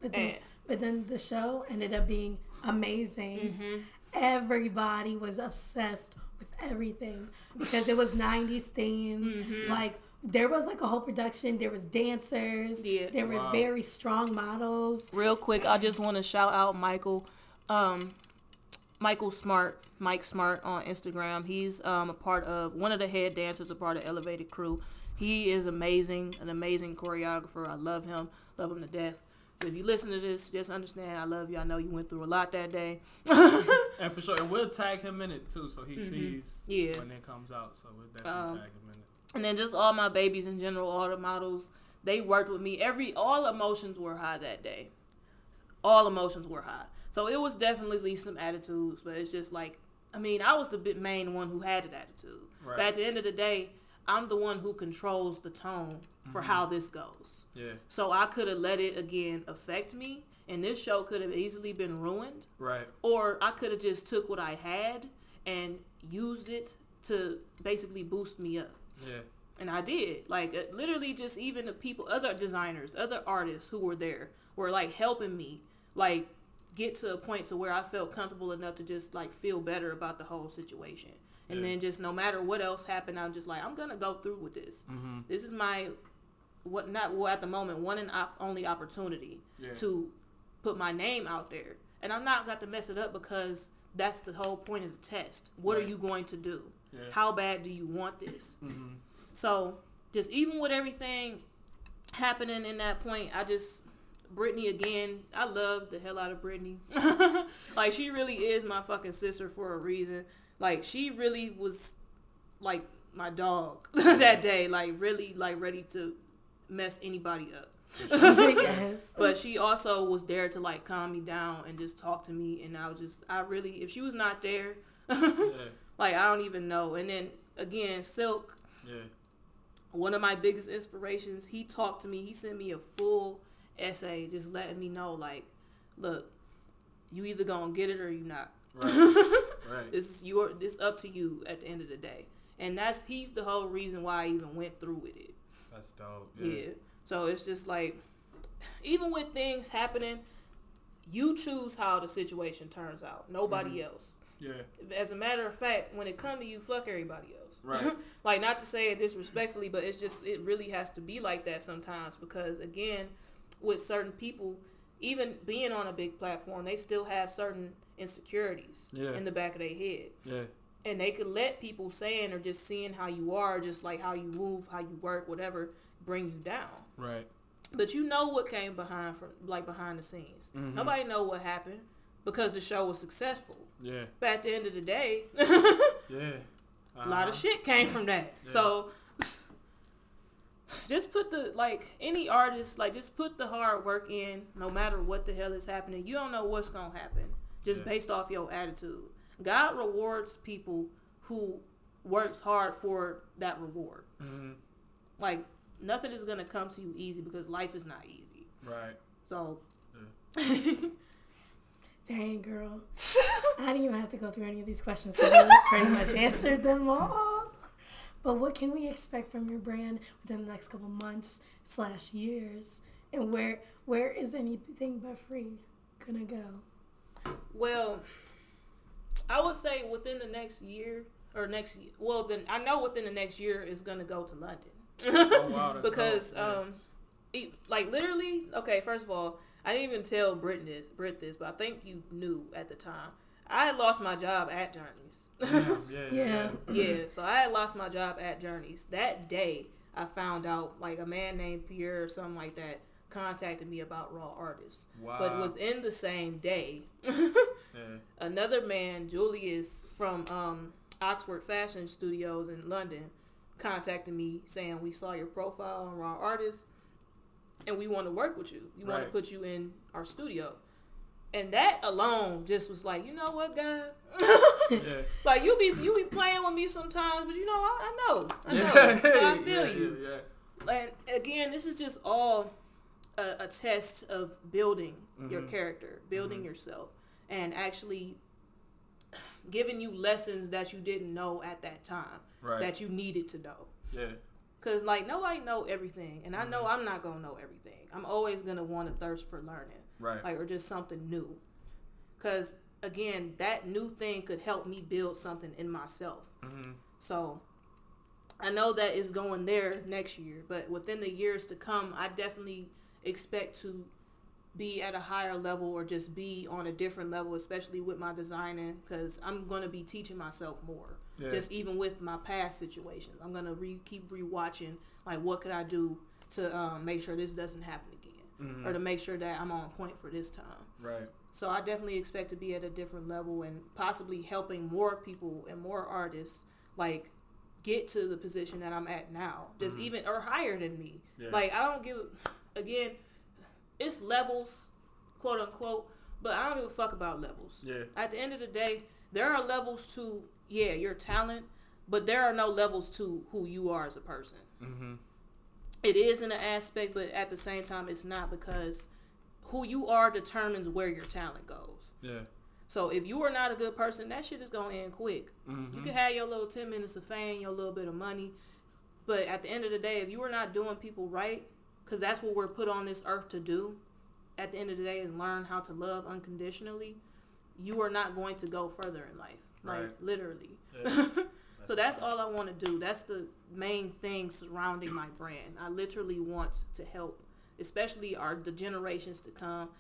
But then, And- but then the show ended up being amazing. Mm-hmm. Everybody was obsessed with everything because it was <laughs> 90s themes. Mm-hmm. Like, there was like a whole production. There was dancers. Yeah. There were Wow. very strong models. Real quick, I just want to shout out Michael, um, Michael Smart, Mike Smart on Instagram. He's um, a part of one of the head dancers, a part of Elevated Crew. He is amazing, an amazing choreographer. I love him, love him to death. So if you listen to this, just understand I love you. I know you went through a lot that day. And for sure, and we'll tag him in it too, so he sees Mm-hmm. Yeah. when it comes out. So we'll definitely Um, tag him in it. And then just all my babies in general, all the models, they worked with me. Every all emotions were high that day. All emotions were high. So it was definitely some attitudes, but it's just like I mean, I was the main one who had an attitude. Right. But at the end of the day, I'm the one who controls the tone for mm-hmm. how this goes. Yeah. So I could have let it again affect me, and this show could have easily been ruined Right. or I could have just took what I had and used it to basically boost me up. Yeah. And I did. Like uh, literally just even the people other designers, other artists who were there were like helping me like get to a point to where I felt comfortable enough to just like feel better about the whole situation. And Yeah. then just no matter what else happened, I'm just like I'm going to go through with this. Mm-hmm. This is my what not well at the moment one and op- only opportunity Yeah. to put my name out there, and I'm not got to mess it up because that's the whole point of the test. What are you going to do? Yeah. How bad do you want this? Mm-hmm. So just even with everything happening in that point, I just Brittany again. I love the hell out of Brittany. <laughs> like she really is my fucking sister for a reason. Like she really was like my dog <laughs> that day. Like really like ready to mess anybody up. <laughs> yes. But she also was there to like calm me down and just talk to me. And I was just, I really, if she was not there, Yeah. <laughs> like I don't even know. And then again, Silk, Yeah. one of my biggest inspirations, he talked to me. He sent me a full essay, just letting me know, like, look, you either gonna get it or you not. Right. <laughs> Right. This is your, this up to you at the end of the day. And that's he's the whole reason why I even went through with it. That's dope. Yeah. Yeah. So it's just like, even with things happening, you choose how the situation turns out. Nobody mm-hmm. else. Yeah. As a matter of fact, when it come to you, fuck everybody else. Right. <laughs> like not to say it disrespectfully, but it's just it really has to be like that sometimes because again, with certain people, even being on a big platform, they still have certain insecurities Yeah. in the back of their head. Yeah. And they could let people saying or just seeing how you are, just like how you move, how you work, whatever, bring you down. Right. But you know what came behind from like behind the scenes. Mhm. Nobody know what happened because the show was successful. Yeah. But at the end of the day, <laughs> Yeah. <laughs> a lot of Uh-huh. shit came from that. Yeah. So <laughs> just put the like any artist like just put the hard work in no matter what the hell is happening. You don't know what's going to happen just Yeah. based off your attitude. God rewards people who works hard for that reward. Mhm. Like nothing is going to come to you easy because life is not easy. Right. So Dang, girl. <laughs> I didn't even have to go through any of these questions. 'cause you pretty much <laughs> answered them all. But what can we expect from your brand within the next couple months slash years? And where where is anything but free gonna go? Well, I would say within the next year or next well then I know within the next year is gonna go to London. Oh, wow, <laughs> because dope, yeah. um like literally okay, first of all, I didn't even tell Brit this, Brit this, but I think you knew at the time. I had lost my job at Journeys. Damn, yeah. <laughs> Yeah. <laughs> yeah, so I had lost my job at Journeys. That day, I found out like a man named Pierre or something like that contacted me about Raw Artists. Wow. But within the same day, Yeah. <laughs> another man, Julius from um, Oxford Fashion Studios in London, contacted me saying we saw your profile on Raw Artists, and we want to work with you. We want to put you in our studio. And that alone just was like, you know what, God? Yeah. <laughs> like you be you be playing with me sometimes, but you know I, I know, I know, <laughs> Yeah. I feel yeah, you. And again, this is just all a, a test of building your Mhm. character, building yourself, and actually giving you lessons that you didn't know at that time Right. that you needed to know. yeah. Cause like nobody know everything, and I know Mm-hmm. I'm not gonna know everything. I'm always gonna want to thirst for learning, Right. like or just something new. Cause again, that new thing could help me build something in myself. hmm So I know that is going there next year, but within the years to come, I definitely expect to be at a higher level or just be on a different level, especially with my designing, because I'm going to be teaching myself more. Yeah. Just even with my past situations, I'm gonna re- keep rewatching like what could I do to um, make sure this doesn't happen again, Mhm. or to make sure that I'm on point for this time. Right. So I definitely expect to be at a different level and possibly helping more people and more artists like get to the position that I'm at now. Just even or higher than me. Yeah. Like I don't give again, it's levels, quote unquote, but I don't give a fuck about levels. Yeah. At the end of the day, there are levels to yeah, your talent, but there are no levels to who you are as a person hmm it is in an aspect, but at the same time, it's not because who you are determines where your talent goes. Yeah. So if you are not a good person, that shit is gonna end quick. Mhm. You can have your little ten minutes of fame, your little bit of money, but at the end of the day, if you are not doing people right, because that's what we're put on this earth to do. At the end of the day, is learn how to love unconditionally. You are not going to go further in life, like Right. literally. Yeah. <laughs> So that's all I want to do. That's the main thing surrounding my brand. I literally want to help, especially our the generations to come.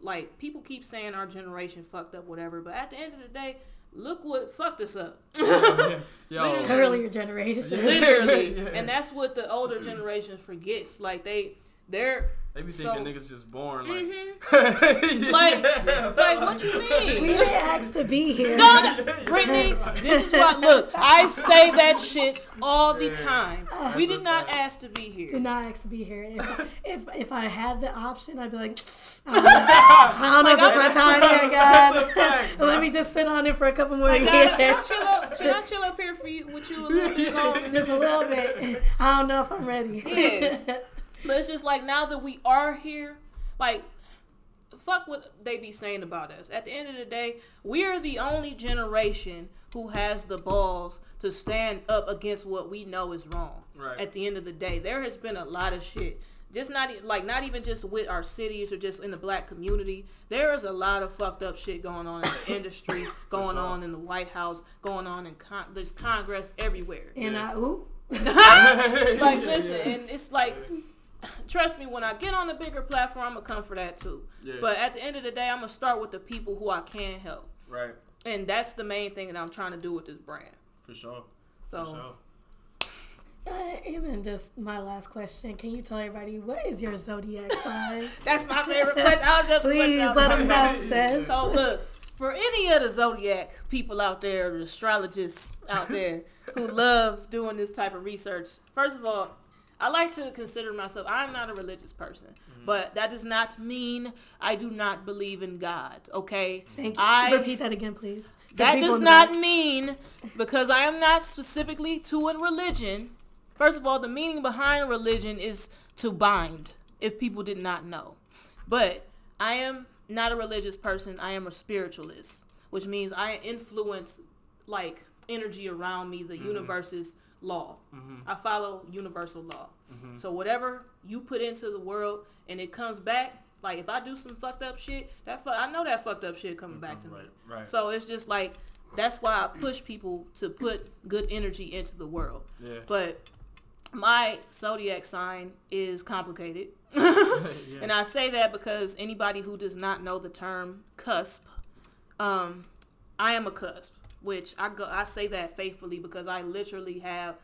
Like people keep saying our generation fucked up, whatever, but at the end of the day, look what fucked us up. <laughs> <laughs> Yo. Literally. Earlier generation. Literally, Yeah. and that's what the older generations forgets. Like they, they're They be So- thinking niggas just born like. Mhm. <laughs> like, Yeah. like what you mean? We didn't ask to be here. No, no, Brittany, this is what. Look, I say that shit all the time. That's We did not fact. ask to be here. Did not ask to be here. If, <laughs> if if I had the option, I'd be like, <laughs> I don't know, I don't know if it's my time That's yet, a God. fact, Let me just sit on it for a couple more Like, years. I, I chill up, should I chill up here for you with you a little bit longer? just a little bit. I don't know if I'm ready. Yeah. But it's just like now that we are here, like fuck what they be saying about us. At the end of the day, we are the only generation who has the balls to stand up against what we know is wrong. Right. At the end of the day, there has been a lot of shit just not e- like not even just with our cities or just in the black community. There is a lot of fucked up shit going on in the <coughs> industry, going sure. on in the White House, going on in con- there's Congress everywhere. And I oop. like listen, and it's like. <laughs> Trust me, when I get on the bigger platform, I'm gonna come for that too. Yeah. But at the end of the day, I'm gonna start with the people who I can help, Right. and that's the main thing that I'm trying to do with this brand. For sure. So For sure. Uh, and then just my last question: Can you tell everybody what is your zodiac <laughs> sign? that's my favorite question. I was just Please putting let out- them know, <laughs> sis. So look, for any of the zodiac people out there, the astrologists out there who love doing this type of research, first of all, I like to consider myself. I'm not a religious person, mm-hmm. but that does not mean I do not believe in God. Okay, Thank you. I Repeat that again, please. For that does not back. mean because I am not specifically to a religion. First of all, the meaning behind religion is to bind, if people did not know. But I am not a religious person. I am a spiritualist, which means I influence like energy around me, the mm-hmm. universe's law. Mm-hmm. I follow universal law. So whatever you put into the world and it comes back, like if I do some fucked up shit, that fu- I know that fucked up shit coming back to me. Right, right. So it's just like that's why I push people to put good energy into the world. Yeah. But my zodiac sign is complicated. <laughs> <laughs> Yeah. And I say that because anybody who does not know the term cusp, um, I am a cusp, which I go I say that faithfully because I literally have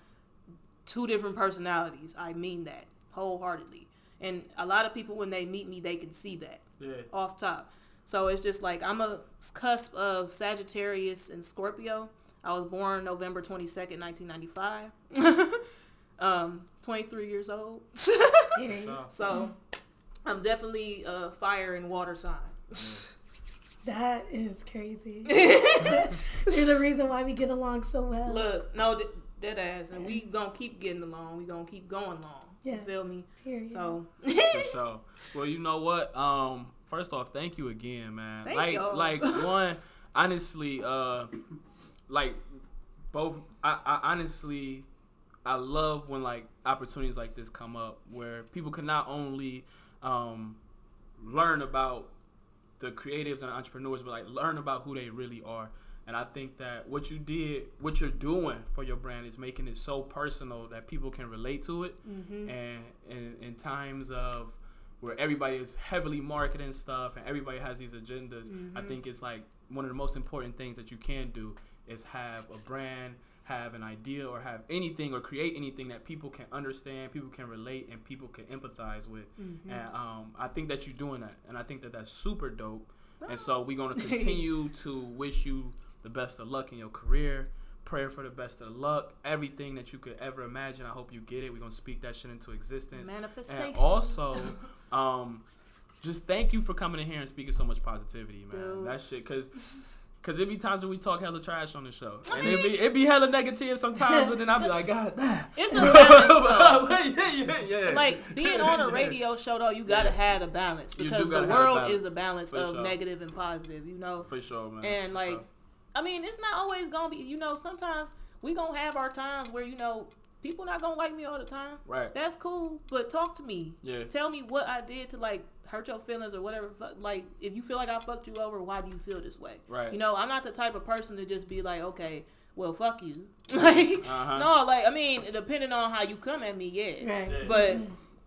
two different personalities. I mean that wholeheartedly. And a lot of people when they meet me they can see that Yeah. off top. So it's just like I'm a cusp of Sagittarius and Scorpio. I was born November 22nd, 1995. <laughs> um, 23 years old. <laughs> Period. So, so I'm definitely a fire and water sign. That is crazy. <laughs> There's a reason why we get along so well. Look, no, th- dead ass. And we gonna keep getting along. We gonna keep going long. Yes. You feel me? Period. So, for sure. Well, you know what? Um, first off, thank you again, man. Thank like, y'all. like <laughs> one, honestly, uh, like both. I, I honestly, I love when like opportunities like this come up where people can not only um learn about the creatives and entrepreneurs, but like learn about who they really are. And I think that what you did, what you're doing for your brand, is making it so personal that people can relate to it. Mm-hmm. And in, in times of where everybody is heavily marketing stuff and everybody has these agendas, I mm-hmm. think it's like one of the most important things that you can do is have a brand, have an idea, or have anything or create anything that people can understand, people can relate, and people can empathize with. Mm-hmm. And um, I think that you're doing that, and I think that that's super dope. And so ah. we're gonna <laughs> continue to wish you the best of luck in your career. Prayer for the best of luck. Everything that you could ever imagine. I hope you get it. We're gonna speak that shit into existence. Manifestation. And also, um, just thank you for coming in here and speaking so much positivity, man. Dude. That shit, cause. Cause it be times when we talk hella trash on the show, and it be it be hella negative sometimes, and then I'll be like, <laughs> God, damn. it's a <laughs> balance <laughs> yeah, yeah, yeah. like being on a radio show though you gotta have a balance because the gotta a world is a balance For of sure. negative and positive you know for sure, man. and like. I mean it's not always gonna be you know sometimes we gonna have our times where you know people not gonna like me all the time right, that's cool but talk to me yeah, tell me what i did to like hurt your feelings or whatever like if you feel like i fucked you over why do you feel this way right, you know, I'm not the type of person to just be like, okay, well, fuck you. <laughs> like, Uh-huh. no, like, I mean, depending on how you come at me, yeah. Right. Yeah. But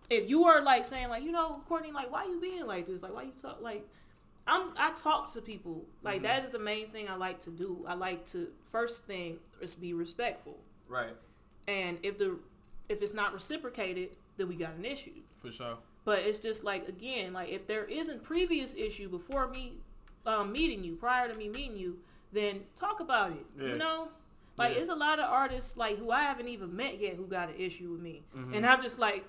if you are like saying, like, you know, Courtney, like, why you being like this? Like, why you talk? Like, I'm I talk to people. Like, Mhm. that is the main thing I like to do. I like to first thing is be respectful, right, and if the if it's not reciprocated, then we got an issue. for sure. But it's just like again, like if there isn't previous issue before me um, meeting you, prior to me meeting you, then talk about it. Yeah. You know, like Yeah. it's a lot of artists like who I haven't even met yet who got an issue with me, Mhm. and I'm just like,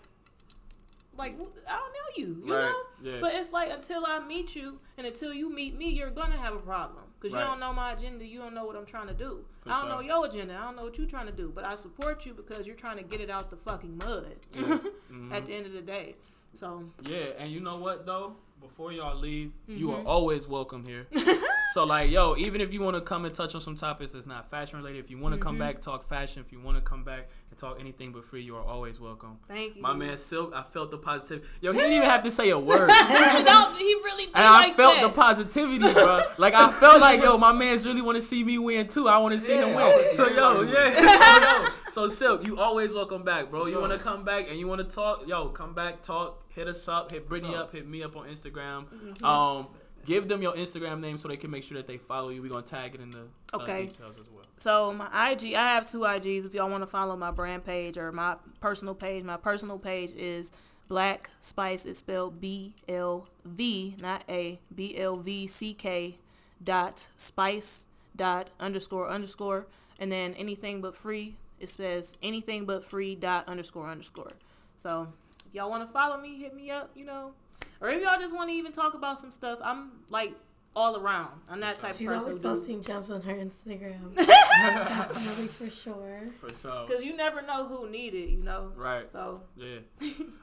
like I don't know you, you Right, know. yeah. But it's like until I meet you and until you meet me, you're gonna have a problem because Right. you don't know my agenda. You don't know what I'm trying to do. For I don't sure. know your agenda. I don't know what you're trying to do. But I support you because you're trying to get it out the fucking mud. Mhm. <laughs> At the end of the day, so Yeah, and you know what though? Before y'all leave, you Mm-hmm. are always welcome here. <laughs> So like, yo, even if you want to come and touch on some topics that's not fashion related, if you want to come Mhm. back talk fashion, if you want to come back and talk anything but free, you are always welcome. Thank you. My man Silk, I felt the positivity. Yo, he didn't even have to say a word. <laughs> no, he really be And I like felt that. the positivity, bro. Like I felt like, yo, my man's really want to see me win too. I want to see him win. So yo, yeah. <laughs> so, yo, so Silk, you always welcome back, bro. You want to come back and you want to talk? Yo, come back, talk. Hit us up. Hit Brittany Sure. up. Hit me up on Instagram. Mm-hmm. Um, give them your Instagram name so they can make sure that they follow you. We're gonna tag it in the uh, Okay. details as well. So my IG, I have two IGs. If y'all want to follow my brand page or my personal page, my personal page is Black Spice. It's spelled B L V, not A. B L V C K dot spice dot underscore underscore, and then anything but free. It says anything but free dot underscore underscore. So if y'all want to follow me, hit me up. You know, or if y'all just want to even talk about some stuff, I'm like all around. I'm that type She's of always person. who do- posting gems on her Instagram. <laughs> Definitely for sure. For sure. Cause you never know who need it, you know. Right. So Yeah.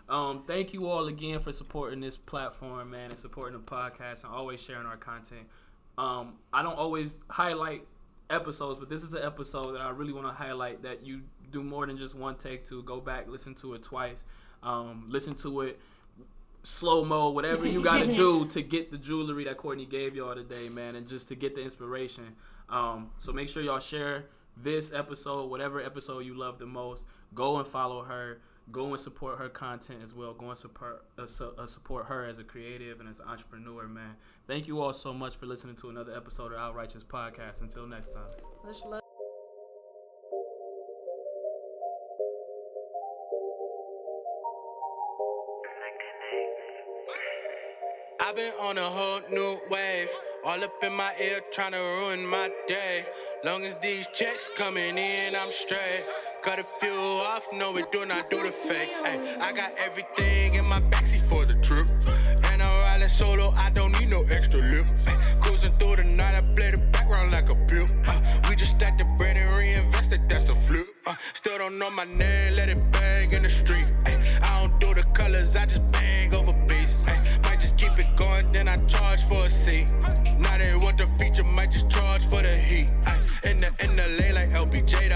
um, thank you all again for supporting this platform, man, and supporting the podcast and always sharing our content. Um, I don't always highlight episodes, but this is an episode that I really want to highlight that you do more than just one take to go back, listen to it twice, um, listen to it slow mo, whatever you got to <laughs> do to get the jewelry that Courtney gave y'all today, man, and just to get the inspiration. Um, so make sure y'all share this episode, whatever episode you love the most. Go and follow her. Go and support her content as well. Go and support uh, su- uh, support her as a creative and as an entrepreneur, man. Thank you all so much for listening to another episode of Outrighteous Podcast. Until next time. much love. I've been on a whole new wave. All up in my ear trying to ruin my day. Long as these checks coming in, I'm straight. Cut a few off, no, we do not do the fake. Ay, I got everything in my backseat for the trip. And I'm riding solo, I don't need no extra lip. Ay, cruising through the night, I play the background like a pimp. Uh, we just stacked the bread and reinvested, that's a flip. Uh, still don't know my name, let it bang in the street. Ay, I don't do the colors, I just charge for a seat. Now they want the feature, might just charge for the heat. In the in the lane like LBJ